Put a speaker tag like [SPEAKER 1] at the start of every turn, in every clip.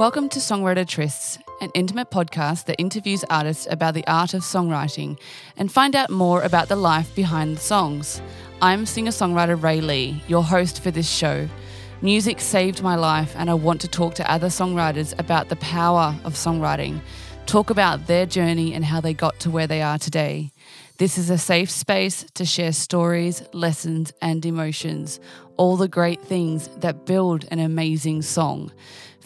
[SPEAKER 1] Welcome to Songwriter Trysts, an intimate podcast that interviews artists about the art of songwriting and find out more about the life behind the songs. I'm singer songwriter Ray Lee, your host for this show. Music saved my life, and I want to talk to other songwriters about the power of songwriting, talk about their journey and how they got to where they are today. This is a safe space to share stories, lessons, and emotions, all the great things that build an amazing song.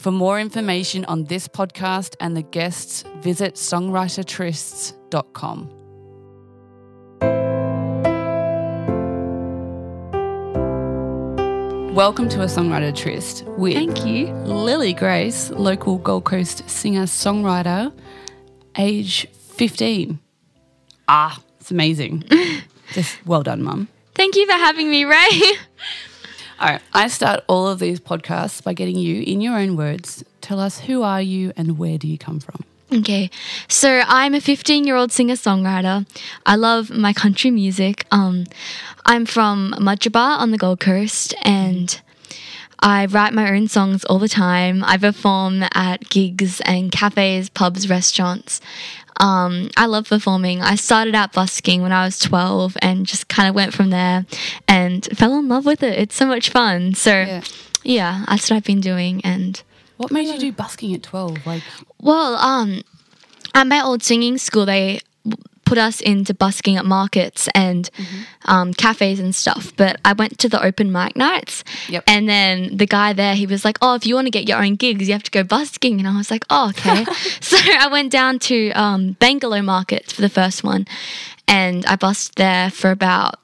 [SPEAKER 1] For more information on this podcast and the guests, visit songwritertrysts.com. Welcome to a Songwriter Tryst with
[SPEAKER 2] Thank you.
[SPEAKER 1] Lily Grace, local Gold Coast singer songwriter, age 15. Ah, it's amazing. Just well done, Mum.
[SPEAKER 2] Thank you for having me, Ray.
[SPEAKER 1] All right, I start all of these podcasts by getting you, in your own words, tell us who are you and where do you come from?
[SPEAKER 2] okay, so I'm a 15 year old singer songwriter. I love my country music. Um, I'm from Mudgeeraba on the Gold Coast and I write my own songs all the time. I perform at gigs and cafes, pubs, restaurants. Um, I love performing. I started out busking when I was 12 and just kind of went from there and fell in love with it. It's so much fun. So,
[SPEAKER 1] Yeah.
[SPEAKER 2] yeah, that's what I've been doing. And
[SPEAKER 1] What made you do busking at 12? Like,
[SPEAKER 2] well, um, at my old singing school, they w- put us into busking at markets and um, cafes and stuff. But I went to the open mic nights,
[SPEAKER 1] Yep.
[SPEAKER 2] and then the guy there, he was like, "Oh, if you want to get your own gigs, you have to go busking." And I was like, "Oh, okay." so I went down to um, Bangalow markets for the first one, and I busked there for about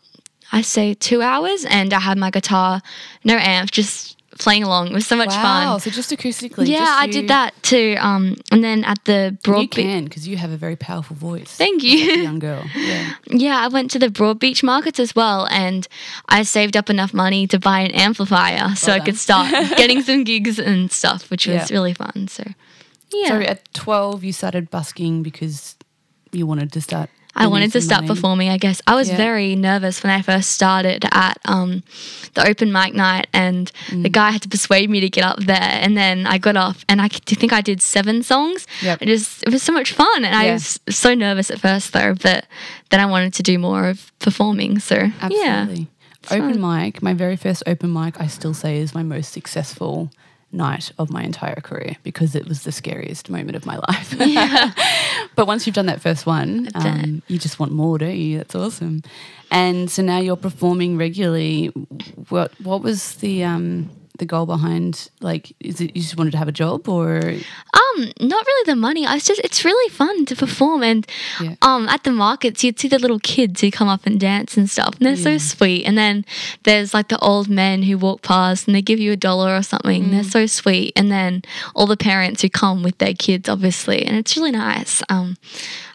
[SPEAKER 2] I say two hours, and I had my guitar, no amp, just playing along. It was so much fun.
[SPEAKER 1] wow,
[SPEAKER 2] fun.
[SPEAKER 1] so just acoustically.
[SPEAKER 2] Yeah,
[SPEAKER 1] just
[SPEAKER 2] I
[SPEAKER 1] you-
[SPEAKER 2] did that too. Um, and then at the
[SPEAKER 1] You
[SPEAKER 2] Broadbeach.
[SPEAKER 1] can because you have a very powerful voice.
[SPEAKER 2] Thank you.
[SPEAKER 1] young girl. Yeah.
[SPEAKER 2] Yeah, I went to the Broadbeach markets as well, and I saved up enough money to buy an amplifier so
[SPEAKER 1] Well
[SPEAKER 2] I could start getting some gigs and stuff, which was
[SPEAKER 1] Yeah.
[SPEAKER 2] really fun. So, yeah,
[SPEAKER 1] So at 12, you started busking because you wanted to start.
[SPEAKER 2] I wanted to start
[SPEAKER 1] money.
[SPEAKER 2] performing. I guess I was
[SPEAKER 1] Yeah.
[SPEAKER 2] very nervous when I first started at um, the open mic night, and
[SPEAKER 1] Mm.
[SPEAKER 2] the guy had to persuade me to get up there. And then I got off, and I think I did seven songs.
[SPEAKER 1] Yep.
[SPEAKER 2] It just it was so much fun, and I was so nervous at first though, but then I wanted to do more of performing. So yeah,
[SPEAKER 1] Absolutely. Open mic, my very first open mic, I still say is my most successful night of my entire career because it was the scariest moment of my life. but once you've done that first one, um, you just want more, don't you? That's awesome. And so now you're performing regularly. What what was the um, the goal behind like is it you just wanted to have a job or
[SPEAKER 2] Um, not really the money. I was just it's really fun to perform and
[SPEAKER 1] Yeah.
[SPEAKER 2] um at the markets you'd see the little kids who come up and dance and stuff. And they're so sweet. And then there's like the old men who walk past and they give you a dollar or something.
[SPEAKER 1] Mm.
[SPEAKER 2] They're so sweet. And then all the parents who come with their kids obviously. And it's really nice. Um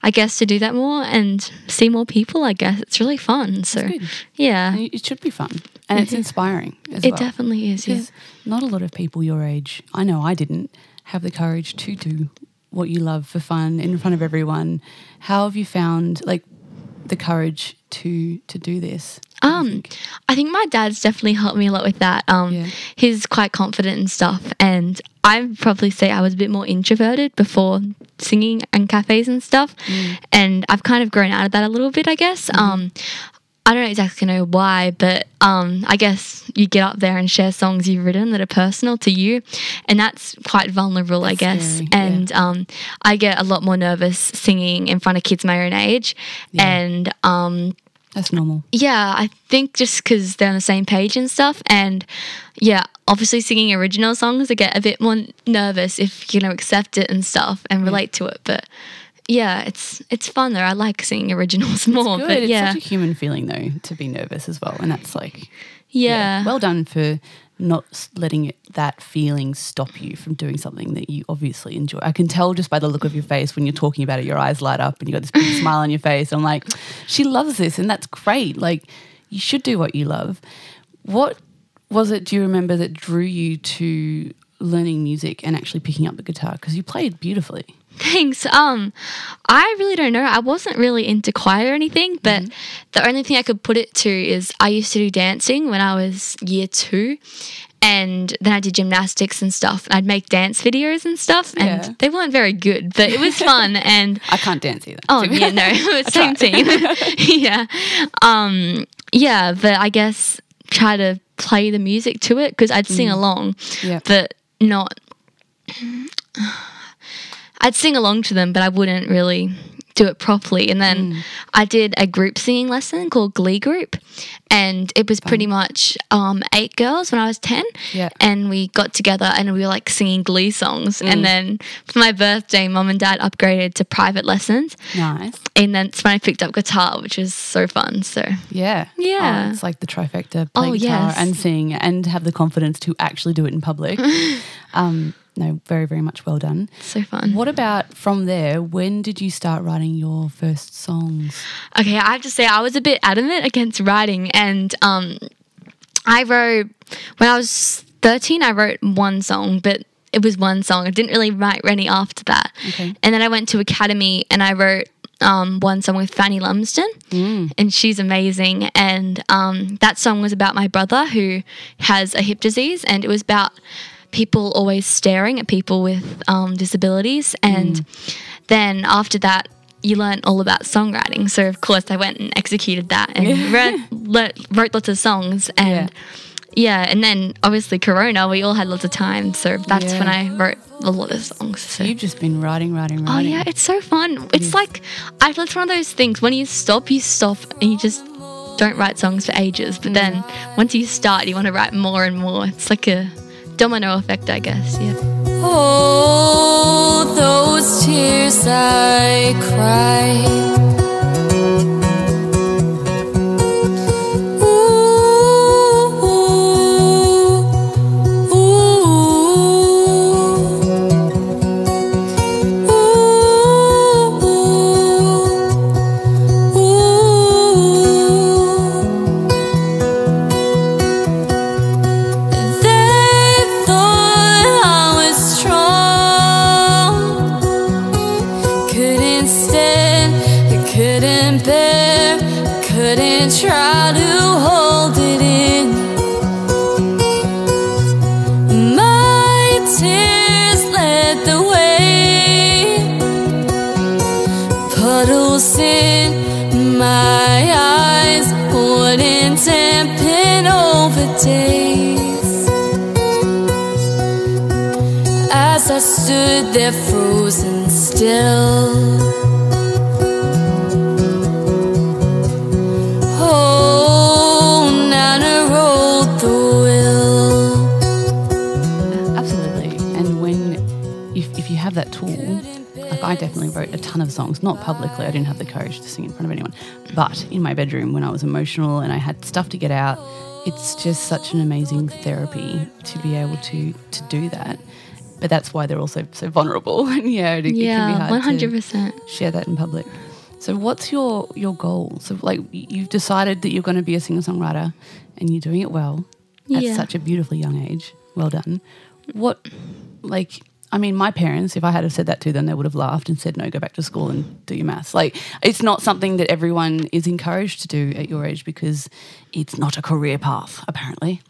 [SPEAKER 2] I guess to do that more and see more people, I guess. It's really fun. So yeah.
[SPEAKER 1] it should be fun and it's inspiring as
[SPEAKER 2] It
[SPEAKER 1] well.
[SPEAKER 2] definitely is, yeah.
[SPEAKER 1] Not a lot of people your age, I know I didn't, have the courage to do what you love for fun in front of everyone. How have you found like the courage to to do this?
[SPEAKER 2] Um,
[SPEAKER 1] think?
[SPEAKER 2] I think my dad's definitely helped me a lot with that. Um,
[SPEAKER 1] Yeah.
[SPEAKER 2] he's quite confident and stuff, and I'd probably say I was a bit more introverted before singing and cafes and stuff,
[SPEAKER 1] Mm.
[SPEAKER 2] and I've kind of grown out of that a little bit, I guess.
[SPEAKER 1] Mm-hmm.
[SPEAKER 2] Um, I don't exactly know why, but um, I guess you get up there and share songs you've written that are personal to you, and that's quite vulnerable, I guess.
[SPEAKER 1] scary, yeah.
[SPEAKER 2] And um, I get a lot more nervous singing in front of kids my own age, and um,
[SPEAKER 1] That's normal.
[SPEAKER 2] yeah, I think just because they're on the same page and stuff. And yeah, obviously singing original songs, I get a bit more nervous if you know accept it and stuff and relate to it. But yeah, it's it's fun though. I like seeing originals more.
[SPEAKER 1] Good.
[SPEAKER 2] But
[SPEAKER 1] it's
[SPEAKER 2] yeah,
[SPEAKER 1] such a human feeling though to be nervous as well, and that's like
[SPEAKER 2] yeah,
[SPEAKER 1] Well done for not letting it, that feeling stop you from doing something that you obviously enjoy. I can tell just by the look of your face when you're talking about it, your eyes light up and you got this big smile on your face. I'm like, she loves this, and that's great. Like, you should do what you love. What was it? Do you remember that drew you to learning music and actually picking up the guitar? Because you played beautifully.
[SPEAKER 2] Thanks. Um, I really don't know. I wasn't really into choir or anything, but the only thing I could put it to is I used to do dancing when I was year two, and then I did gymnastics and stuff. And I'd make dance videos and stuff, and
[SPEAKER 1] Yeah.
[SPEAKER 2] they weren't very good, but it was fun. and
[SPEAKER 1] I can't dance either.
[SPEAKER 2] oh yeah, no, same team. yeah, um, yeah, but I guess try to play the music to it because I'd sing along,
[SPEAKER 1] Mm. Yeah.
[SPEAKER 2] but not. I'd sing along to them, but I wouldn't really do it properly. And then
[SPEAKER 1] Mm.
[SPEAKER 2] I did a group singing lesson called Glee Group, and it was pretty much um, eight girls when I was ten.
[SPEAKER 1] Yeah.
[SPEAKER 2] and we got together and we were like singing Glee songs.
[SPEAKER 1] Mm.
[SPEAKER 2] And then for my birthday, mom and dad upgraded to private lessons,
[SPEAKER 1] Nice.
[SPEAKER 2] and that's when I picked up guitar, which was so fun. So
[SPEAKER 1] Yeah.
[SPEAKER 2] Yeah.
[SPEAKER 1] Oh, it's like the trifecta play
[SPEAKER 2] Oh,
[SPEAKER 1] guitar
[SPEAKER 2] yes.
[SPEAKER 1] and sing and have the confidence to actually do it in public. um, no, very, very much well done.
[SPEAKER 2] so fun.
[SPEAKER 1] What about from there? When did you start writing your first songs?
[SPEAKER 2] Okay, I have to say I was a bit adamant against writing, and um, I wrote when I was thirteen. I wrote one song, but it was one song. I didn't really write any after that.
[SPEAKER 1] Okay.
[SPEAKER 2] And then I went to academy and I wrote um, one song with Fanny Lumsden, and she's amazing. And um, that song was about my brother who has a hip disease, and it was about people always staring at people with um, disabilities. And then after that, you learn all about songwriting. So of course, I went and executed that and wrote, le- wrote lots of songs and. Yeah. and then obviously Corona, we all had lots of time, so that's
[SPEAKER 1] Yeah.
[SPEAKER 2] when I wrote a lot of songs. So.
[SPEAKER 1] You've just been writing, writing, writing.
[SPEAKER 2] Oh yeah, it's so fun. It's like I it's one of those things. When you stop, you stop, and you just don't write songs for ages. But then once you start, you want to write more and more. It's like a domino effect, I guess. Yeah.
[SPEAKER 3] Oh, those tears I cried. Try to hold it in. My tears led the way, puddles in my eyes wouldn't dampen over days. As I stood there frozen still.
[SPEAKER 1] I definitely wrote a ton of songs, not publicly, I didn't have the courage to sing in front of anyone, but in my bedroom when I was emotional and I had stuff to get out, it's just such an amazing therapy to be able to to do that. But that's why they're also so vulnerable. And yeah, it, it can be
[SPEAKER 2] Yeah,
[SPEAKER 1] hard
[SPEAKER 2] hundred percent.
[SPEAKER 1] share that in public. So, what's your your goal? So, like, you've decided that you're going to be a singer songwriter, and you're doing it well at
[SPEAKER 2] Yeah.
[SPEAKER 1] such a beautifully young age. Well done. What, like, I mean, my parents, if I had have said that to them, they would have laughed and said, "No, go back to school and do your maths." Like, it's not something that everyone is encouraged to do at your age because it's not a career path, apparently.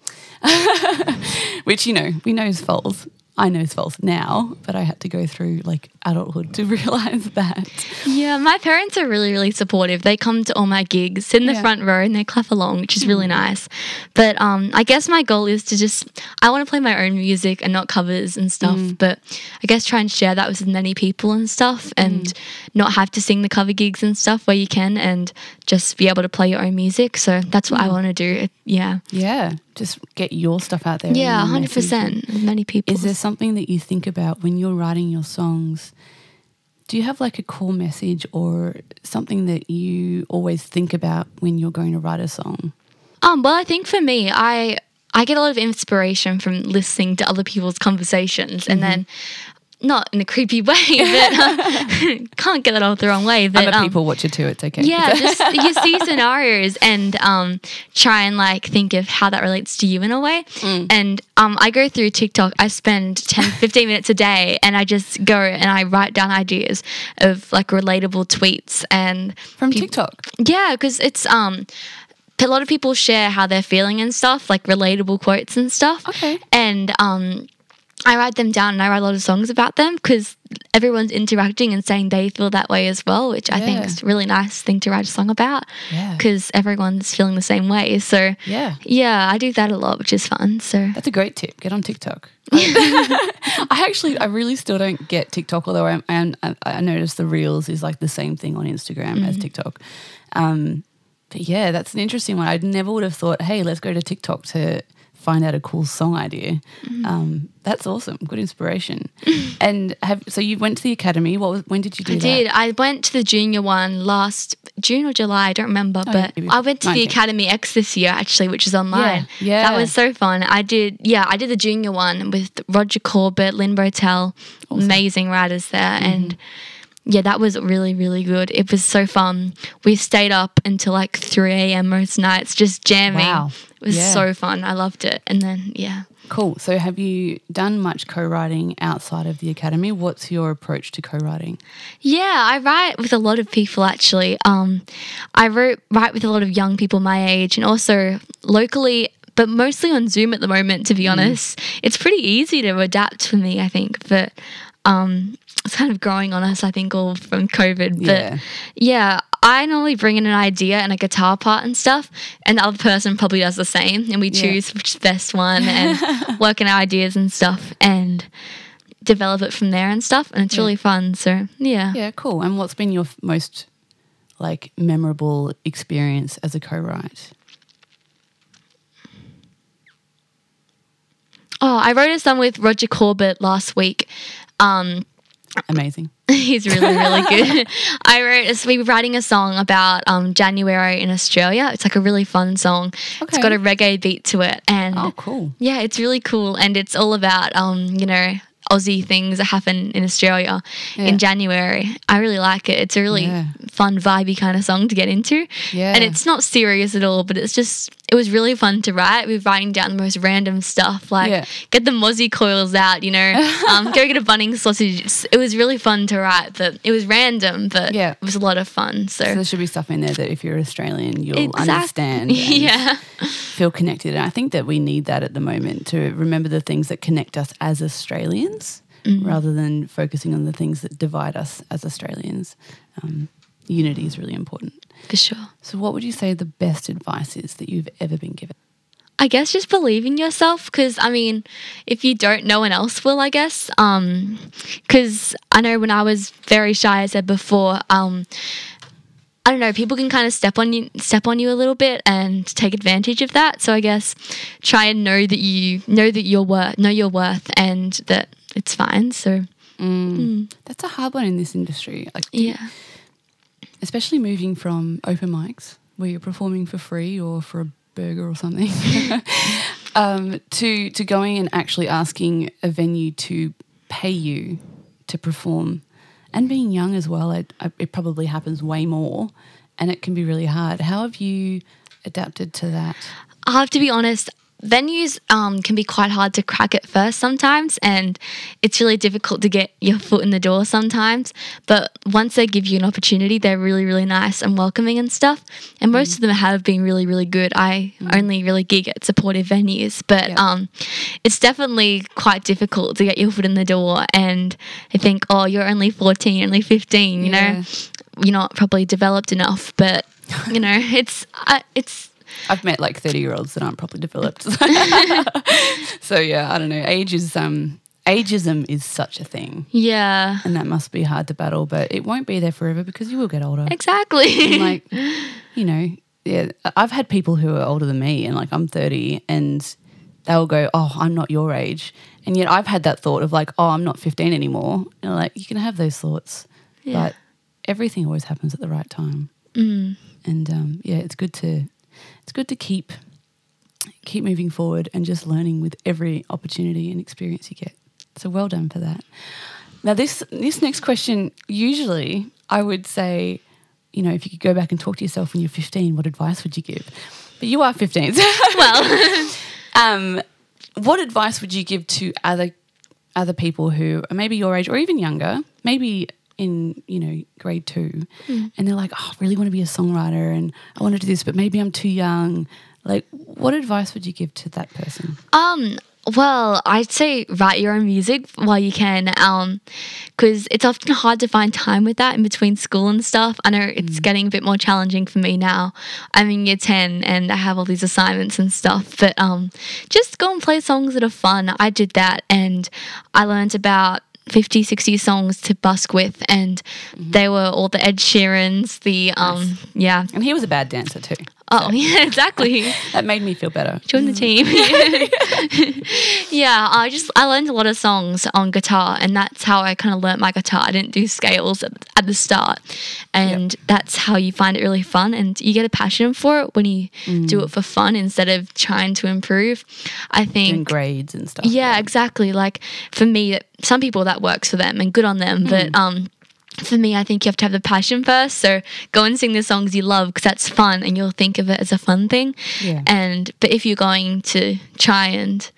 [SPEAKER 1] Which you know we know is false. I know it's false now, but I had to go through like adulthood to realize that.
[SPEAKER 2] Yeah, my parents are really, really supportive. They come to all my gigs, sit in the
[SPEAKER 1] Yeah.
[SPEAKER 2] front row, and they clap along, which is really mm. nice. But um, I guess my goal is to just, I want to play my own music and not covers and stuff. Mm. But I guess try and share that with as many people and stuff and mm. not have to sing the cover gigs and stuff where you can and just be able to play your own music. So that's what I want to do. Yeah.
[SPEAKER 1] Yeah, just get your stuff out there.
[SPEAKER 2] Yeah, 100%. As many people.
[SPEAKER 1] Is there something that you think about when you're writing your songs? Do you have like a core message or something that you always think about when you're going to write a song?
[SPEAKER 2] Um, well, I think for me, I I get a lot of inspiration from listening to other people's conversations, and then not in a creepy way, but uh, can't get that off the wrong way. But
[SPEAKER 1] I'm a
[SPEAKER 2] um,
[SPEAKER 1] people watcher too. It's okay.
[SPEAKER 2] yeah, just you see scenarios and um, try and like think of how that relates to you in a way.
[SPEAKER 1] Mm.
[SPEAKER 2] And um, I go through TikTok. I spend 10, 15 minutes a day, and I just go and I write down ideas of like relatable tweets and
[SPEAKER 1] from
[SPEAKER 2] peop-
[SPEAKER 1] TikTok.
[SPEAKER 2] yeah, because it's um a lot of people share how they're feeling and stuff, like relatable quotes and stuff.
[SPEAKER 1] Okay.
[SPEAKER 2] And um, I write them down and I write a lot of songs about them because everyone's interacting and saying they feel that way as well, which I think is a really nice thing to write a song about
[SPEAKER 1] Yeah.
[SPEAKER 2] because everyone's feeling the same way. So,
[SPEAKER 1] Yeah.
[SPEAKER 2] yeah, I do that a lot, which is fun. So,
[SPEAKER 1] That's a great tip. Get on TikTok. I actually, I really still don't get TikTok, although I, I, I noticed the Reels is like the same thing on Instagram as TikTok. Um, but yeah, that's an interesting one. I never would have thought, hey, let's go to TikTok to find out a cool song idea. Um, that's awesome. Good inspiration. and have so you went to the academy. What was, when did you do
[SPEAKER 2] I
[SPEAKER 1] that?
[SPEAKER 2] did. I went to the junior one last June or July. I don't remember,
[SPEAKER 1] Oh,
[SPEAKER 2] but I went to the Academy X this year actually, which is online.
[SPEAKER 1] Yeah, yeah.
[SPEAKER 2] that was so fun. I did. Yeah, I did the junior one with Roger Corbett, Lyn Bowtell, amazing writers there,
[SPEAKER 1] Mm-hmm.
[SPEAKER 2] and yeah, that was really really good. It was so fun. We stayed up until like three a.m. most nights just jamming.
[SPEAKER 1] Wow.
[SPEAKER 2] It was
[SPEAKER 1] Yeah.
[SPEAKER 2] so fun. I loved it. And then yeah.
[SPEAKER 1] Cool. So have you done much co-writing outside of the academy? What's your approach to co-writing?
[SPEAKER 2] Yeah, I write with a lot of people actually. Um, I wrote write with a lot of young people my age, and also locally, but mostly on Zoom at the moment. To be honest, it's pretty easy to adapt for me. I think, but um, it's kind of growing on us. I think all from COVID. But
[SPEAKER 1] Yeah.
[SPEAKER 2] yeah, I normally bring in an idea and a guitar part and stuff, and the other person probably does the same, and we
[SPEAKER 1] Yeah.
[SPEAKER 2] choose which is the best one and work on our ideas and stuff, and develop it from there and stuff, and it's really fun. So yeah.
[SPEAKER 1] Yeah, cool. And what's been your most like memorable experience as a co-write?
[SPEAKER 2] Oh, I wrote a song with Roger Corbett last week. Um,
[SPEAKER 1] Amazing.
[SPEAKER 2] he's really, really good. I wrote, a- we were writing a song about um, January in Australia. It's like a really fun song.
[SPEAKER 1] Okay.
[SPEAKER 2] It's got a reggae beat to it, and
[SPEAKER 1] Oh, cool.
[SPEAKER 2] yeah, it's really cool. And it's all about, um, you know, Aussie things that happen in Australia
[SPEAKER 1] Yeah.
[SPEAKER 2] in January. I really like it. It's a really
[SPEAKER 1] Yeah.
[SPEAKER 2] fun, vibey kind of song to get into.
[SPEAKER 1] Yeah.
[SPEAKER 2] And it's not serious at all, but it's just, it was really fun to write. We were writing down the most random stuff, like
[SPEAKER 1] Yeah.
[SPEAKER 2] get the mozzie coils out, you know, um, go get a Bunnings sausage. It was really fun to write, but it was random, but
[SPEAKER 1] Yeah.
[SPEAKER 2] it was a lot of fun. So,
[SPEAKER 1] So there should be stuff in there that if you're Australian, you'll
[SPEAKER 2] Exact-
[SPEAKER 1] understand. and
[SPEAKER 2] yeah.
[SPEAKER 1] Feel connected. And I think that we need that at the moment to remember the things that connect us as Australians
[SPEAKER 2] Mm-hmm.
[SPEAKER 1] rather than focusing on the things that divide us as Australians. Um, unity is really important.
[SPEAKER 2] For sure.
[SPEAKER 1] So, what would you say the best advice is that you've ever been given?
[SPEAKER 2] I guess just believe in yourself because I mean, if you don't, no one else will. I guess um, because I know when I was very shy, I said before. Um, I don't know. People can kind of step on you, step on you a little bit, and take advantage of that. So I guess try and know that you know that your worth, know your worth, and that it's fine. So mm. Mm.
[SPEAKER 1] That's a hard one in this industry. Like,
[SPEAKER 2] yeah,
[SPEAKER 1] especially moving from open mics where you're performing for free or for a burger or something um, to to going and actually asking a venue to pay you to perform and being young as well it, it probably happens way more and it can be really hard how have you adapted to that
[SPEAKER 2] I have to be honest. Venues um, can be quite hard to crack at first sometimes, and it's really difficult to get your foot in the door sometimes. But once they give you an opportunity, they're really, really nice and welcoming and stuff. And most of them have been really, really good. I only really gig at supportive venues, but
[SPEAKER 1] Yeah.
[SPEAKER 2] um, it's definitely quite difficult to get your foot in the door. And I think, oh, you're only 14, only 15, you
[SPEAKER 1] Yeah.
[SPEAKER 2] know, you're not probably developed enough. But, you know, it's, uh, it's,
[SPEAKER 1] I've met like 30 year olds that aren't properly developed. so yeah, I don't know. Age is um ageism is such a thing.
[SPEAKER 2] yeah.
[SPEAKER 1] And that must be hard to battle, but it won't be there forever because you will get older.
[SPEAKER 2] Exactly.
[SPEAKER 1] And like, you know, yeah, I've had people who are older than me and like I'm 30 and they'll go, Oh, I'm not your age. And yet I've had that thought of like, Oh, I'm not 15 anymore. And like, you can have those thoughts,
[SPEAKER 2] Yeah.
[SPEAKER 1] but everything always happens at the right time.
[SPEAKER 2] Mm.
[SPEAKER 1] And um, yeah, it's good to it's good to keep keep moving forward and just learning with every opportunity and experience you get. So well done for that. Now this this next question, usually I would say, you know, if you could go back and talk to yourself when you're 15, what advice would you give? But you are 15.
[SPEAKER 2] So well,
[SPEAKER 1] um, what advice would you give to other other people who are maybe your age or even younger, maybe in you know grade two, and they're like, "Oh, I really want to be a songwriter, and I want to do this, but maybe I'm too young." Like, what advice would you give to that person?
[SPEAKER 2] Um, well, I'd say write your own music while you can, um, because it's often hard to find time with that in between school and stuff. I know it's getting a bit more challenging for me now. I'm in year ten and I have all these assignments and stuff, but um, just go and play songs that are fun. I did that and I learned about 50, 60 songs to busk with, and they were all the Ed Sheerans, the um, yeah.
[SPEAKER 1] And he was a bad dancer too.
[SPEAKER 2] Oh, yeah, exactly.
[SPEAKER 1] That made me feel better.
[SPEAKER 2] Join the mm. team. yeah, I just I learned a lot of songs on guitar, and that's how I kind of learnt my guitar. I didn't do scales at, at the start, and that's how you find it really fun, and you get a passion for it when you mm. do it for fun instead of trying to improve. I think
[SPEAKER 1] grades and stuff.
[SPEAKER 2] yeah, exactly. Like for me, some people that works for them and good on them, but mm. um. For me, I think you have to have the passion first. So go and sing the songs you love because that's fun, and you'll think of it as a fun thing.
[SPEAKER 1] Yeah.
[SPEAKER 2] And but if you're going to try and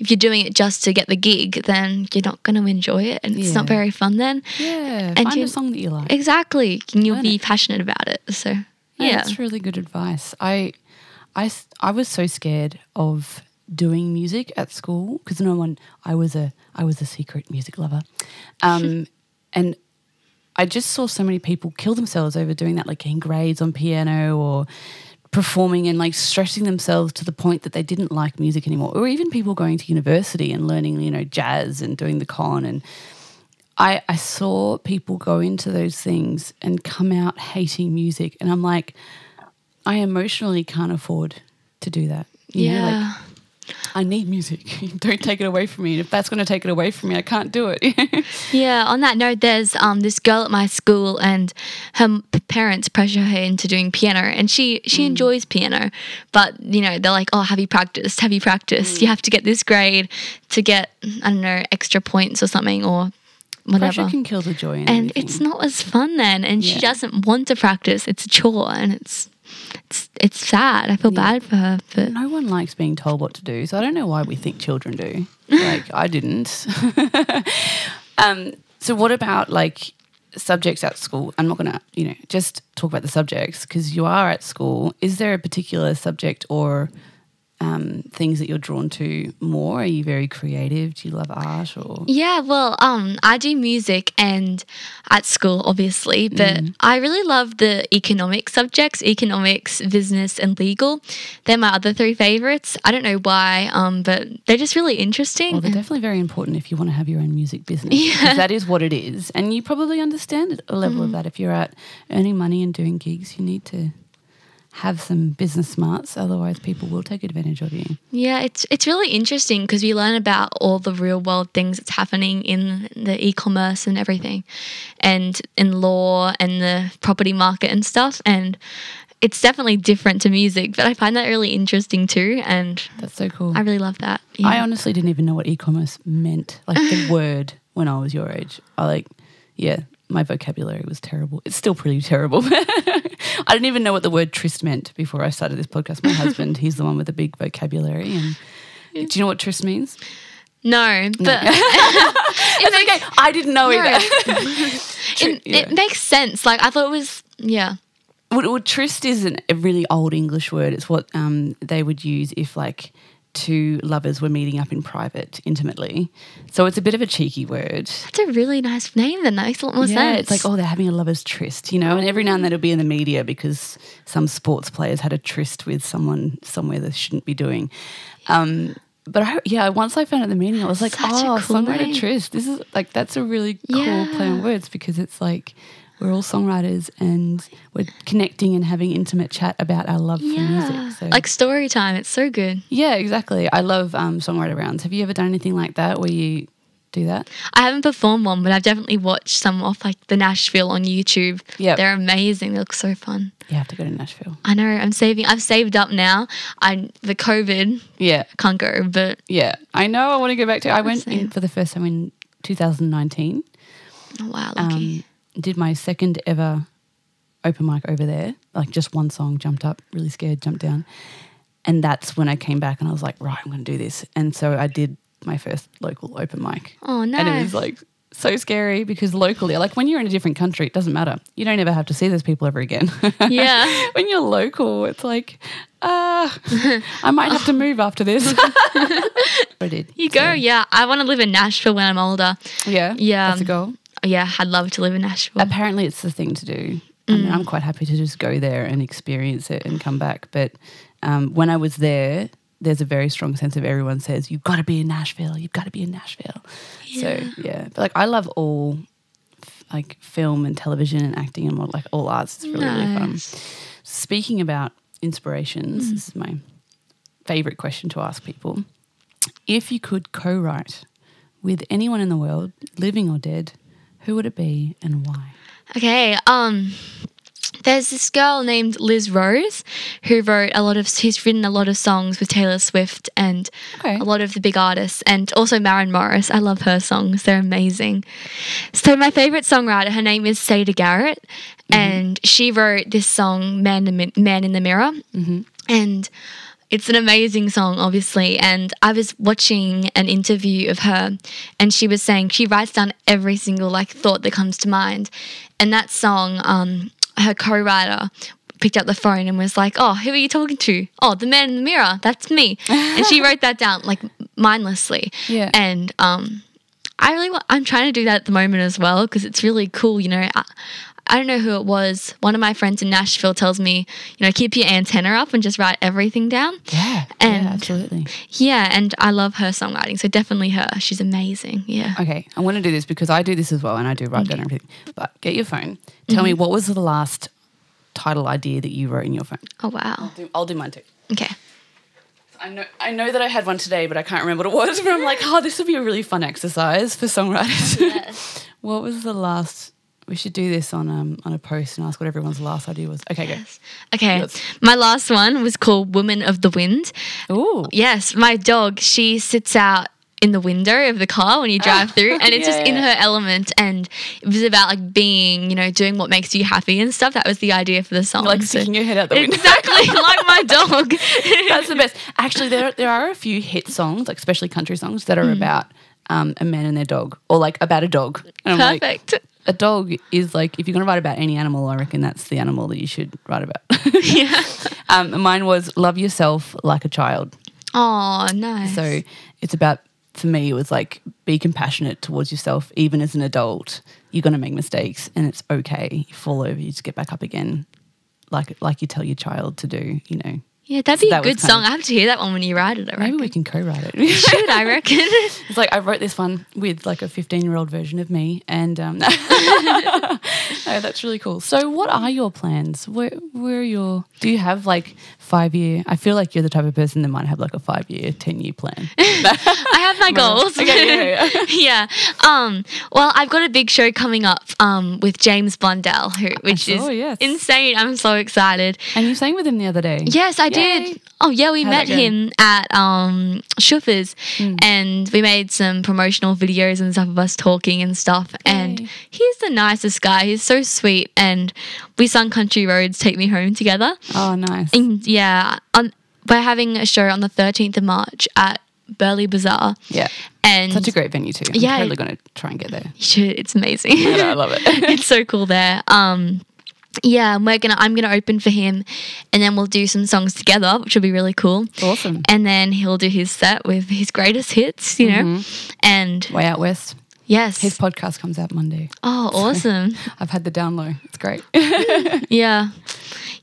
[SPEAKER 2] if you're doing it just to get the gig, then you're not going to enjoy it, and it's not very fun. Then
[SPEAKER 1] Yeah.
[SPEAKER 2] And
[SPEAKER 1] Find
[SPEAKER 2] you-
[SPEAKER 1] a song that you like.
[SPEAKER 2] exactly, and you'll
[SPEAKER 1] Learn
[SPEAKER 2] be
[SPEAKER 1] it.
[SPEAKER 2] passionate about it. So
[SPEAKER 1] Yeah,
[SPEAKER 2] yeah,
[SPEAKER 1] that's really good advice. I, I, I was so scared of doing music at school because no one. I was a I was a secret music lover, um, and I just saw so many people kill themselves over doing that, like getting grades on piano or performing and like stressing themselves to the point that they didn't like music anymore, or even people going to university and learning, you know, jazz and doing the con and. I, I saw people go into those things and come out hating music. And I'm like, I emotionally can't afford to do that. You know,
[SPEAKER 2] yeah.
[SPEAKER 1] like, I need music. Don't take it away from me. If that's going to take it away from me, I can't do it.
[SPEAKER 2] Yeah, on that note, there's um this girl at my school, and her parents pressure her into doing piano, and she she enjoys piano, but you know they're like, oh, have you practiced? Have you practiced? You have to get this grade to get I don't know extra points or something or whatever.
[SPEAKER 1] Pressure can kill the joy in
[SPEAKER 2] and
[SPEAKER 1] everything.
[SPEAKER 2] it's not as fun then, and she doesn't want to practice. It's a chore, and it's it's it's sad. I feel bad for her, but
[SPEAKER 1] No one likes being told what to do, so I don't know why we think children do. Like I didn't. um, so what about like subjects at school? I'm not going to, you know, just talk about the subjects because you are at school. Is there a particular subject or um, things that you're drawn to more? Are you very creative? Do you love art or?
[SPEAKER 2] Yeah, well, um, I do music and at school, obviously, but
[SPEAKER 1] Mm.
[SPEAKER 2] I really love the economic subjects, economics, business, and legal. They're my other three favorites. I don't know why, um, but they're just really interesting.
[SPEAKER 1] Well, they're definitely very important if you want to have your own music business. because that is what it is. And you probably understand a level
[SPEAKER 2] Mm.
[SPEAKER 1] of that. If you're at earning money and doing gigs, you need to have some business smarts. Otherwise, people will take advantage of you.
[SPEAKER 2] yeah, it's it's really interesting because we learn about all the real world things that's happening in the e-commerce and everything, and in law and the property market and stuff. And it's definitely different to music, but I find that really interesting too. And
[SPEAKER 1] That's so cool.
[SPEAKER 2] I really love that.
[SPEAKER 1] I honestly didn't even know what e-commerce meant, like the word, when I was your age. I like, yeah, my vocabulary was terrible. It's still pretty terrible. I didn't even know what the word tryst meant before I started this podcast. My husband, he's the one with the big vocabulary. And do you know what tryst means?
[SPEAKER 2] No, but
[SPEAKER 1] It's okay. I didn't know
[SPEAKER 2] No.
[SPEAKER 1] either.
[SPEAKER 2] it, it makes sense. Like I thought it was, yeah.
[SPEAKER 1] Well, well, tryst is an, a really old English word. It's what um, they would use if like two lovers were meeting up in private, intimately. So it's a bit of a cheeky word.
[SPEAKER 2] That's a really nice name. Then that makes a lot more
[SPEAKER 1] yeah,
[SPEAKER 2] sense.
[SPEAKER 1] it's like oh, they're having a lovers tryst, you know. And every now and then it'll be in the media because some sports players had a tryst with someone somewhere they shouldn't be doing. Um, but I, yeah, once I found out the meaning, I was like,
[SPEAKER 2] Such a
[SPEAKER 1] oh,
[SPEAKER 2] cool
[SPEAKER 1] songwriter
[SPEAKER 2] name.
[SPEAKER 1] tryst. This is like that's a really cool play on words because it's like we're all songwriters and we're connecting and having intimate chat about our love for music. So.
[SPEAKER 2] like story time. It's so good.
[SPEAKER 1] yeah, exactly. I love um, songwriter rounds. Have you ever done anything like that where you do that?
[SPEAKER 2] I haven't performed one, but I've definitely watched some off like the Nashville on YouTube.
[SPEAKER 1] Yeah,
[SPEAKER 2] they're amazing. They look so fun.
[SPEAKER 1] You have to go to Nashville.
[SPEAKER 2] I know. I'm saving. I've saved up now. I the COVID
[SPEAKER 1] Yeah,
[SPEAKER 2] can't go, but
[SPEAKER 1] Yeah, I know. I want to go back to. I went in for the first time in 2019.
[SPEAKER 2] oh, wow, lucky.
[SPEAKER 1] Um, did my second ever open mic over there. Like just one song, jumped up, really scared, jumped down, and that's when I came back and I was like, right, I'm going to do this. And so I did my first local open mic,
[SPEAKER 2] oh, no.
[SPEAKER 1] and it was like so scary because locally, like when you're in a different country, it doesn't matter. You don't ever have to see those people ever again.
[SPEAKER 2] Yeah.
[SPEAKER 1] when you're local, it's like, ah, I might have to move after this. I did.
[SPEAKER 2] You go, yeah. I want to live in Nashville when I'm older.
[SPEAKER 1] Yeah.
[SPEAKER 2] Yeah.
[SPEAKER 1] That's a goal.
[SPEAKER 2] Yeah, I'd love to live in Nashville.
[SPEAKER 1] Apparently, it's the thing to do. I mean, I'm quite happy to just go there and experience it and come back. But um, when I was there, there's a very strong sense of everyone says, You've got to be in Nashville. You've got to be in Nashville. So, yeah. But like, I love all like film and television and acting and what, like all arts. It's really, really fun. Speaking about inspirations, this is my favorite question to ask people. If you could co write with anyone in the world, living or dead, who would it be and why?
[SPEAKER 2] Okay, um there's this girl named Liz Rose who wrote a lot of she's written a lot of songs with Taylor Swift and
[SPEAKER 1] Okay.
[SPEAKER 2] a lot of the big artists and also Maren Morris. I love her songs. They're amazing. So my favorite songwriter, her name is Siedah Garrett and she wrote this song Man in the, Man in the Mirror. And it's an amazing song, obviously. And I was watching an interview of her, and she was saying she writes down every single like thought that comes to mind. And that song, um, her co-writer picked up the phone and was like, "Oh, who are you talking to? Oh, the man in the mirror. That's me." and she wrote that down like mindlessly.
[SPEAKER 1] Yeah.
[SPEAKER 2] And um, I really want, I'm trying to do that at the moment as well because it's really cool. You know, I, I don't know who it was. One of my friends in Nashville tells me, you know, keep your antenna up and just write everything down.
[SPEAKER 1] Yeah.
[SPEAKER 2] And-
[SPEAKER 1] yeah, absolutely.
[SPEAKER 2] Yeah, and I love her songwriting. So definitely her. She's amazing. Yeah.
[SPEAKER 1] Okay, I want to do this because I do this as well and I do write down everything. But get your phone. Tell me mm-hmm. what was the last title idea that you wrote in your phone?
[SPEAKER 2] Oh wow.
[SPEAKER 1] Do- I'll do mine too.
[SPEAKER 2] Okay.
[SPEAKER 1] I know I know that I had one today, but I can't remember what it was. But I'm like, oh, this would be a really fun exercise for songwriters. Yes. what was the last? We should do this on um on a post and ask what everyone's last idea was. Okay, go.
[SPEAKER 2] Okay.
[SPEAKER 1] Yes.
[SPEAKER 2] My last one was called Woman of the Wind.
[SPEAKER 1] Ooh,
[SPEAKER 2] Yes, my dog, she sits out in the window of the car when you drive through and it's just in her element and it was about like being, you know, doing what makes you happy and stuff. That was the idea for the song.
[SPEAKER 1] like
[SPEAKER 2] So-
[SPEAKER 1] sticking your head out the window.
[SPEAKER 2] Exactly, like my dog.
[SPEAKER 1] That's the best. Actually, there there are a few hit songs, like especially country songs, that are about um, a man and their dog, or like about a dog. And I'm like,
[SPEAKER 2] Perfect.
[SPEAKER 1] A dog is like if you're going to write about any animal, I reckon that's the animal that you should write about.
[SPEAKER 2] yeah.
[SPEAKER 1] um, mine was love yourself like a child.
[SPEAKER 2] Oh, nice.
[SPEAKER 1] So it's about for me it was like be compassionate towards yourself even as an adult. You're going to make mistakes and it's okay. You fall over, you just get back up again. Like like you tell your child to do, you know.
[SPEAKER 2] Yeah, that'd be
[SPEAKER 1] that
[SPEAKER 2] a good song.
[SPEAKER 1] of-
[SPEAKER 2] I have to hear that one when you write it. I
[SPEAKER 1] Maybe
[SPEAKER 2] reckon.
[SPEAKER 1] we can co-write it.
[SPEAKER 2] should. I reckon.
[SPEAKER 1] It's like I wrote this one with like a 15 year old version of me, and um, no, that's really cool. So, what are your plans? Where, where are your? Do you have like five year? I feel like you're the type of person that might have like a five year, 10 year plan.
[SPEAKER 2] I have my goals.
[SPEAKER 1] Okay, yeah, yeah.
[SPEAKER 2] yeah. Um, well, I've got a big show coming up um, with James Blundell, who, which
[SPEAKER 1] saw,
[SPEAKER 2] is
[SPEAKER 1] yes.
[SPEAKER 2] insane. I'm so excited.
[SPEAKER 1] And you sang with him the other day.
[SPEAKER 2] Yes, I
[SPEAKER 1] Yay.
[SPEAKER 2] did. Oh yeah, we
[SPEAKER 1] How'd
[SPEAKER 2] met him at um Schuffers
[SPEAKER 1] Hmm.
[SPEAKER 2] and we made some promotional videos and stuff of us talking and stuff. And
[SPEAKER 1] Yay.
[SPEAKER 2] he's the nicest guy. He's so sweet. And we sung Country Roads Take Me Home together.
[SPEAKER 1] Oh, nice.
[SPEAKER 2] And yeah, on, we're having a show on the 13th of March at Burleigh Bazaar.
[SPEAKER 1] Yeah.
[SPEAKER 2] And
[SPEAKER 1] Such a great venue too. I'm
[SPEAKER 2] Yeah.
[SPEAKER 1] totally going to try and get there.
[SPEAKER 2] you should, it's amazing.
[SPEAKER 1] I, know, I love it.
[SPEAKER 2] it's so cool there. Um, yeah, and we're gonna I'm gonna open for him, and then we'll do some songs together, which will be really cool.
[SPEAKER 1] awesome.
[SPEAKER 2] And then he'll do his set with his greatest hits, you know. And
[SPEAKER 1] Way out west.
[SPEAKER 2] Yes,
[SPEAKER 1] His podcast comes out Monday.
[SPEAKER 2] oh, awesome.
[SPEAKER 1] I've had the download. It's great.
[SPEAKER 2] yeah,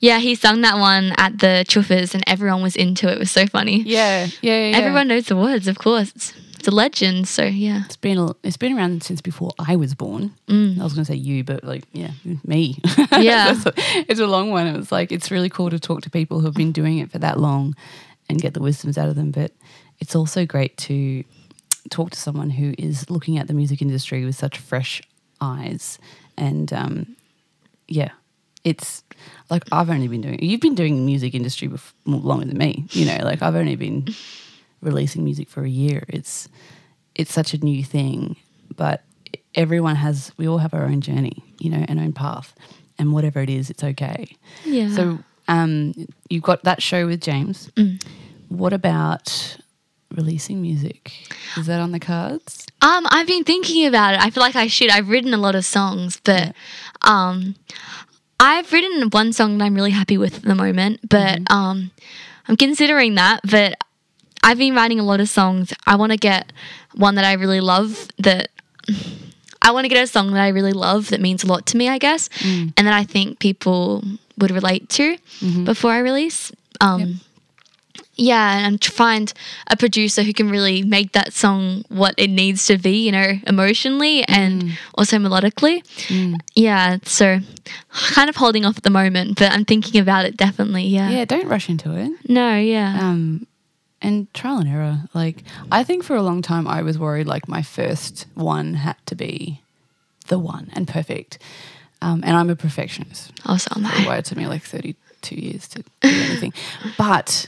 [SPEAKER 2] yeah. He sung that one at the Chuffers, and everyone was into it. It was so funny.
[SPEAKER 1] yeah, yeah, yeah.
[SPEAKER 2] Everyone knows the words, of course. It's, it's a legend. So yeah,
[SPEAKER 1] It's been a, it's been around since before I was born. Mm. I was going to say you, but like yeah, me.
[SPEAKER 2] Yeah.
[SPEAKER 1] It's a- it's a long one. It was like it's really cool to talk to people who have been doing it for that long and get the wisdoms out of them. But it's also great to talk to someone who is looking at the music industry with such fresh eyes and um, yeah, it's like I've only been doing. You've been doing the music industry bef- more longer than me. You know, like I've only been releasing music for a year. It's it's such a new thing, but everyone has. We all have our own journey, you know, and own path, and whatever it is, it's okay.
[SPEAKER 2] yeah.
[SPEAKER 1] So, um, you've got that show with James. What about releasing music? Is that on the cards?
[SPEAKER 2] Um, I've been thinking about it. I feel like I should. I've written a lot of songs, but um, I've written one song that I'm really happy with at the moment. But
[SPEAKER 1] Mm-hmm.
[SPEAKER 2] um, I'm considering that. But I've been writing a lot of songs. I want to get one that I really love. That I want to get a song that I really love that means a lot to me. I guess,
[SPEAKER 1] Mm.
[SPEAKER 2] and that I think people would relate to
[SPEAKER 1] Mm-hmm.
[SPEAKER 2] before I release. Um, yeah, and to find a producer who can really make that song what it needs to be, you know, emotionally and also melodically. Yeah, so kind of holding off at the moment, but I'm thinking about it definitely. Yeah.
[SPEAKER 1] Yeah, don't rush into it.
[SPEAKER 2] No, yeah.
[SPEAKER 1] Um, and trial and error. Like, I think for a long time I was worried like my first one had to be the one and perfect. Um, and I'm a perfectionist.
[SPEAKER 2] also, am
[SPEAKER 1] That's
[SPEAKER 2] I.
[SPEAKER 1] why it took me like 32 years to do anything. but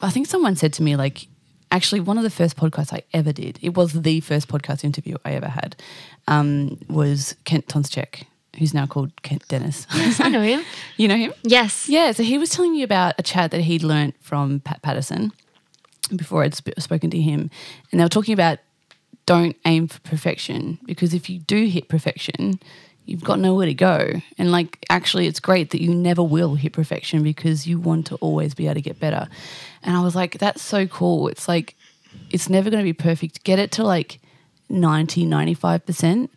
[SPEAKER 1] I think someone said to me, like, actually, one of the first podcasts I ever did, it was the first podcast interview I ever had, um, was Kent Tonschek, who's now called Kent Dennis.
[SPEAKER 2] Yes, I know him.
[SPEAKER 1] you know him?
[SPEAKER 2] Yes.
[SPEAKER 1] Yeah, so he was telling me about a chat that he'd learnt from Pat Pattison before I'd sp- spoken to him. And they were talking about don't aim for perfection because if you do hit perfection, you've got nowhere to go. And like, actually, it's great that you never will hit perfection because you want to always be able to get better. And I was like, that's so cool. It's like, it's never going to be perfect. Get it to like 90, 95%.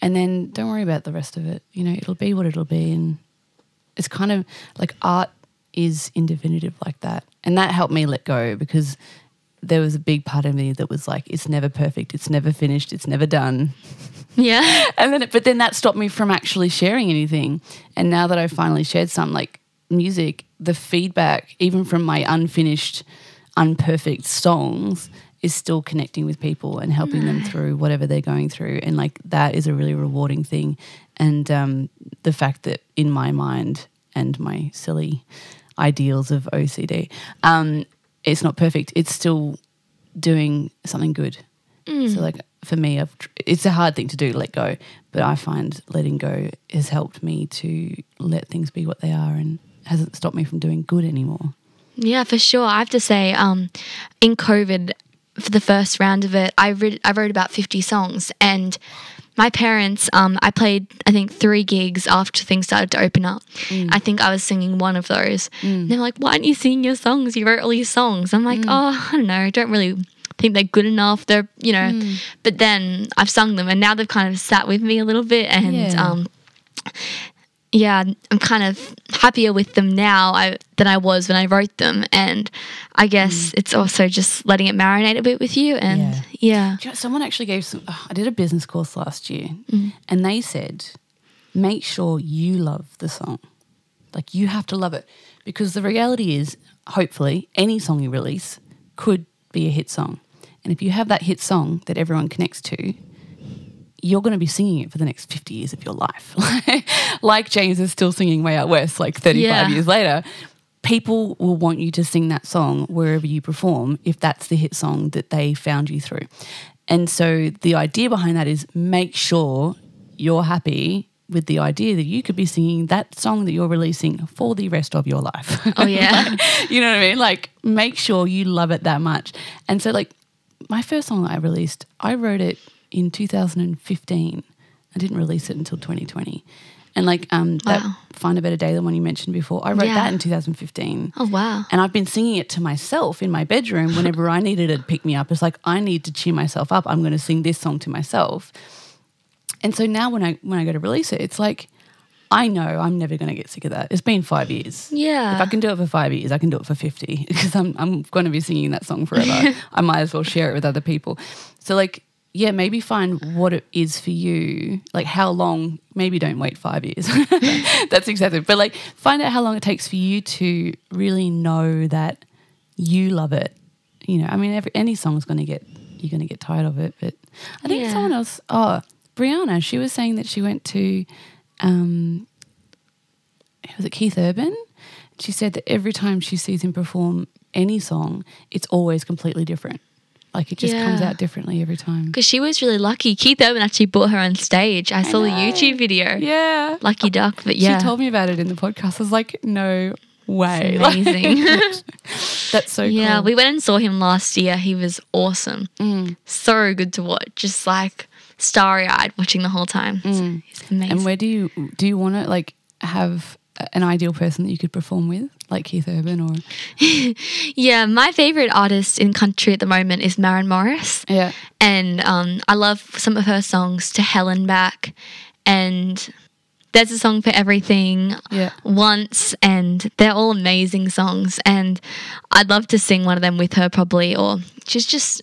[SPEAKER 1] And then don't worry about the rest of it. You know, it'll be what it'll be. And it's kind of like art is indefinitive like that. And that helped me let go because there was a big part of me that was like, it's never perfect, it's never finished, it's never done.
[SPEAKER 2] Yeah.
[SPEAKER 1] And then, but then that stopped me from actually sharing anything. And now that I've finally shared some like music, the feedback, even from my unfinished, unperfect songs, is still connecting with people and helping them through whatever they're going through. And like that is a really rewarding thing. And um, the fact that in my mind and my silly ideals of OCD, um, it's not perfect. It's still doing something good. So like for me, I've, tr- it's a hard thing to do, let go. But I find letting go has helped me to let things be what they are and hasn't stopped me from doing good anymore.
[SPEAKER 2] Yeah, for sure. I have to say, um, in COVID, for the first round of it, I read, I wrote about fifty songs, and my parents, um, I played I think three gigs after things started to open up. I think I was singing one of those. And they're like, "Why aren't you singing your songs? You wrote all these songs." I'm like, "Oh, I don't know. I don't really." think they're good enough they're you know but then i've sung them and now they've kind of sat with me a little bit and
[SPEAKER 1] Yeah.
[SPEAKER 2] um yeah, I'm kind of happier with them now I, than I was when I wrote them. And I guess it's also just letting it marinate a bit with you. And
[SPEAKER 1] Yeah.
[SPEAKER 2] yeah,
[SPEAKER 1] you know, someone actually gave some. oh, I did a business course last year,
[SPEAKER 2] Mm.
[SPEAKER 1] and they said, make sure you love the song. Like you have to love it because the reality is, hopefully, any song you release could be a hit song. And if you have that hit song that everyone connects to, you're going to be singing it for the next 50 years of your life. like James is still singing Way Out West like 35
[SPEAKER 2] Yeah.
[SPEAKER 1] years later. People will want you to sing that song wherever you perform if that's the hit song that they found you through. And so the idea behind that is make sure you're happy with the idea that you could be singing that song that you're releasing for the rest of your life.
[SPEAKER 2] Oh, yeah.
[SPEAKER 1] you know what I mean? Like make sure you love it that much. And so like my first song that I released, I wrote it in 2015. I didn't release it until 2020. And like um that
[SPEAKER 2] Wow.
[SPEAKER 1] Find a Better Day, the one you mentioned before, I wrote
[SPEAKER 2] Yeah.
[SPEAKER 1] that in 2015.
[SPEAKER 2] Oh, wow.
[SPEAKER 1] And I've been singing it to myself in my bedroom whenever I needed it to pick me up. It's like I need to cheer myself up. I'm going to sing this song to myself. And so now when I when I go to release it, it's like I know I'm never going to get sick of that. It's been five years.
[SPEAKER 2] Yeah.
[SPEAKER 1] If I can do it for five years, I can do it for 50 because I'm, I'm going to be singing that song forever. I might as well share it with other people. So, like, yeah, maybe find what it is for you. Like, how long, maybe don't wait five years. That's excessive. But, like, find out how long it takes for you to really know that you love it. You know, I mean, every, any song's going to get, you're going to get tired of it. But I think
[SPEAKER 2] Yeah.
[SPEAKER 1] someone else, oh, Brianna, she was saying that she went to, um, was it Keith Urban? She said that every time she sees him perform any song, it's always completely different. Like it just comes out differently every time.
[SPEAKER 2] Because she was really lucky. Keith Urban actually brought her on stage. I, saw the. YouTube video.
[SPEAKER 1] Yeah.
[SPEAKER 2] Lucky duck, but yeah.
[SPEAKER 1] She told me about it in the podcast. I was like, no way.
[SPEAKER 2] It's amazing.
[SPEAKER 1] That's so cool.
[SPEAKER 2] yeah,
[SPEAKER 1] cool.
[SPEAKER 2] we went and saw him last year. He was awesome.
[SPEAKER 1] Mm.
[SPEAKER 2] So good to watch. Just like starry eyed watching the whole time. It's- He's amazing.
[SPEAKER 1] Mm. And where do you do you want to like have an ideal person that you could perform with, like Keith Urban or
[SPEAKER 2] yeah, my favorite artist in country at the moment is Maren Morris.
[SPEAKER 1] yeah,
[SPEAKER 2] and um, I love some of her songs to Helen Back, and there's a song for everything.
[SPEAKER 1] Yeah.
[SPEAKER 2] Once, and they're all amazing songs, and I'd love to sing one of them with her probably, or she's just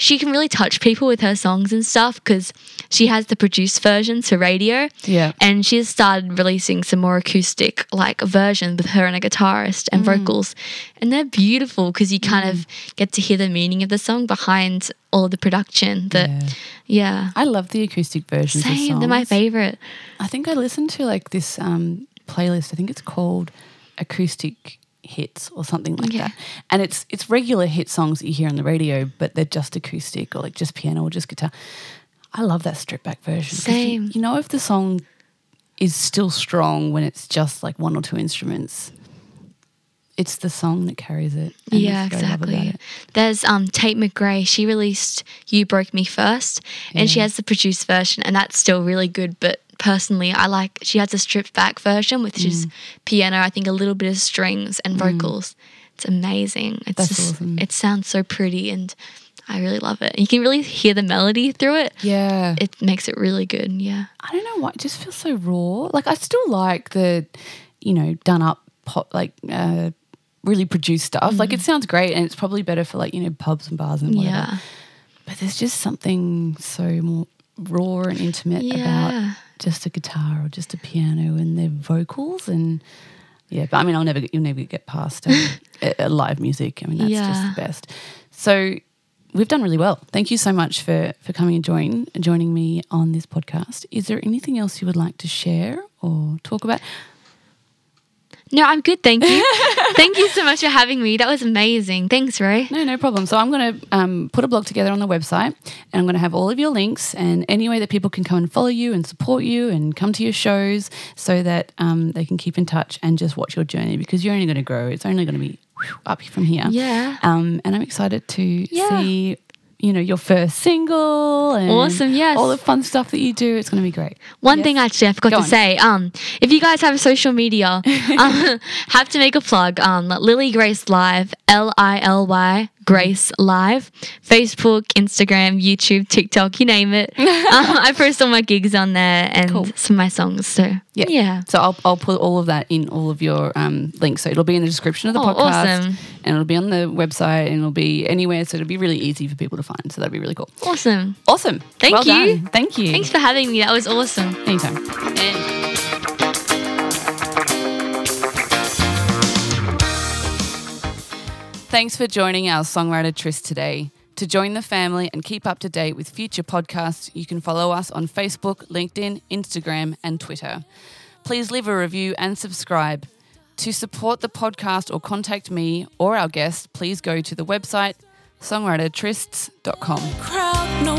[SPEAKER 2] she can really touch people with her songs and stuff because she has the produced versions for radio.
[SPEAKER 1] Yeah.
[SPEAKER 2] And she has started releasing some more acoustic like versions with her and a guitarist and vocals. And they're beautiful because you kind of get to hear the meaning of the song behind all of the production. That
[SPEAKER 1] Yeah.
[SPEAKER 2] yeah.
[SPEAKER 1] I love the acoustic versions. of
[SPEAKER 2] Same, they're my favorite.
[SPEAKER 1] I think I listened to like this um, playlist. I think it's called acoustic hits or something like
[SPEAKER 2] Yeah.
[SPEAKER 1] that. And it's it's regular hit songs that you hear on the radio, but they're just acoustic or like just piano or just guitar. I love that stripped back version. you-
[SPEAKER 2] Same.
[SPEAKER 1] You, know if the song is still strong when it's just like one or two instruments. It's the song that carries it.
[SPEAKER 2] yeah,
[SPEAKER 1] that's what I love about
[SPEAKER 2] exactly.
[SPEAKER 1] it.
[SPEAKER 2] There's um Tate McRae. She released "You Broke Me First, and she has the produced version, and that's still really good. But personally, I like she has a stripped back version with just
[SPEAKER 1] Mm.
[SPEAKER 2] piano. I think a little bit of strings and vocals. It's amazing. It's
[SPEAKER 1] That's
[SPEAKER 2] just
[SPEAKER 1] awesome.
[SPEAKER 2] it sounds so pretty, and I really love it. You can really hear the melody through it.
[SPEAKER 1] Yeah.
[SPEAKER 2] It makes it really good. Yeah.
[SPEAKER 1] I don't know why. It just feels so raw. Like I still like the, you know, done up pop, like uh, really produced stuff. Like it sounds great, and it's probably better for like you know pubs and bars and whatever.
[SPEAKER 2] Yeah.
[SPEAKER 1] But there's just something so more raw and intimate
[SPEAKER 2] Yeah.
[SPEAKER 1] about just a guitar or just a piano and their vocals and. Yeah, but I mean, I'll never you'll never get past um, live music. I mean, that's
[SPEAKER 2] Yeah.
[SPEAKER 1] just the best. So we've done really well. Thank you so much for for coming and join joining me on this podcast. Is there anything else you would like to share or talk about?
[SPEAKER 2] No, I'm good. Thank you. thank you so much for having me. That was amazing. Thanks, Ray.
[SPEAKER 1] No, no problem. So I'm going to um, put a blog together on the website, and I'm going to have all of your links and any way that people can come and follow you and support you and come to your shows, so that um, they can keep in touch and just watch your journey because you're only going to grow. It's only going to be whew, up from here.
[SPEAKER 2] Yeah.
[SPEAKER 1] Um, and I'm excited to
[SPEAKER 2] Yeah.
[SPEAKER 1] see. You know your first single and
[SPEAKER 2] Awesome, yes.
[SPEAKER 1] all the fun stuff that you do. It's going to be great.
[SPEAKER 2] One
[SPEAKER 1] Yes?
[SPEAKER 2] thing actually I forgot
[SPEAKER 1] Go
[SPEAKER 2] to
[SPEAKER 1] on.
[SPEAKER 2] say, um, if you guys have a social media, um, have to make a plug. Um, Lily Grace Live, L I L Y Grace Live, Facebook, Instagram, YouTube, TikTok, you name it. um, I post all my gigs on there and
[SPEAKER 1] Cool.
[SPEAKER 2] some of my songs. So
[SPEAKER 1] Yeah.
[SPEAKER 2] yeah,
[SPEAKER 1] So I'll, I'll put all of that in all of your um, links. So it'll be in the description of the
[SPEAKER 2] Oh,
[SPEAKER 1] podcast
[SPEAKER 2] awesome.
[SPEAKER 1] and it'll be on the website and it'll be anywhere. So it'll be really easy for people to find. So that'd be really cool.
[SPEAKER 2] awesome.
[SPEAKER 1] Awesome.
[SPEAKER 2] Thank
[SPEAKER 1] well
[SPEAKER 2] you.
[SPEAKER 1] Done. Thank you.
[SPEAKER 2] Thanks for having me. That was awesome.
[SPEAKER 1] Anytime. Thanks for joining our songwriter tryst today. To join the family and keep up to date with future podcasts, you can follow us on Facebook, LinkedIn, Instagram, and Twitter. Please leave a review and subscribe. To support the podcast or contact me or our guests, please go to the website songwritertrysts.com.
[SPEAKER 3] crowd, no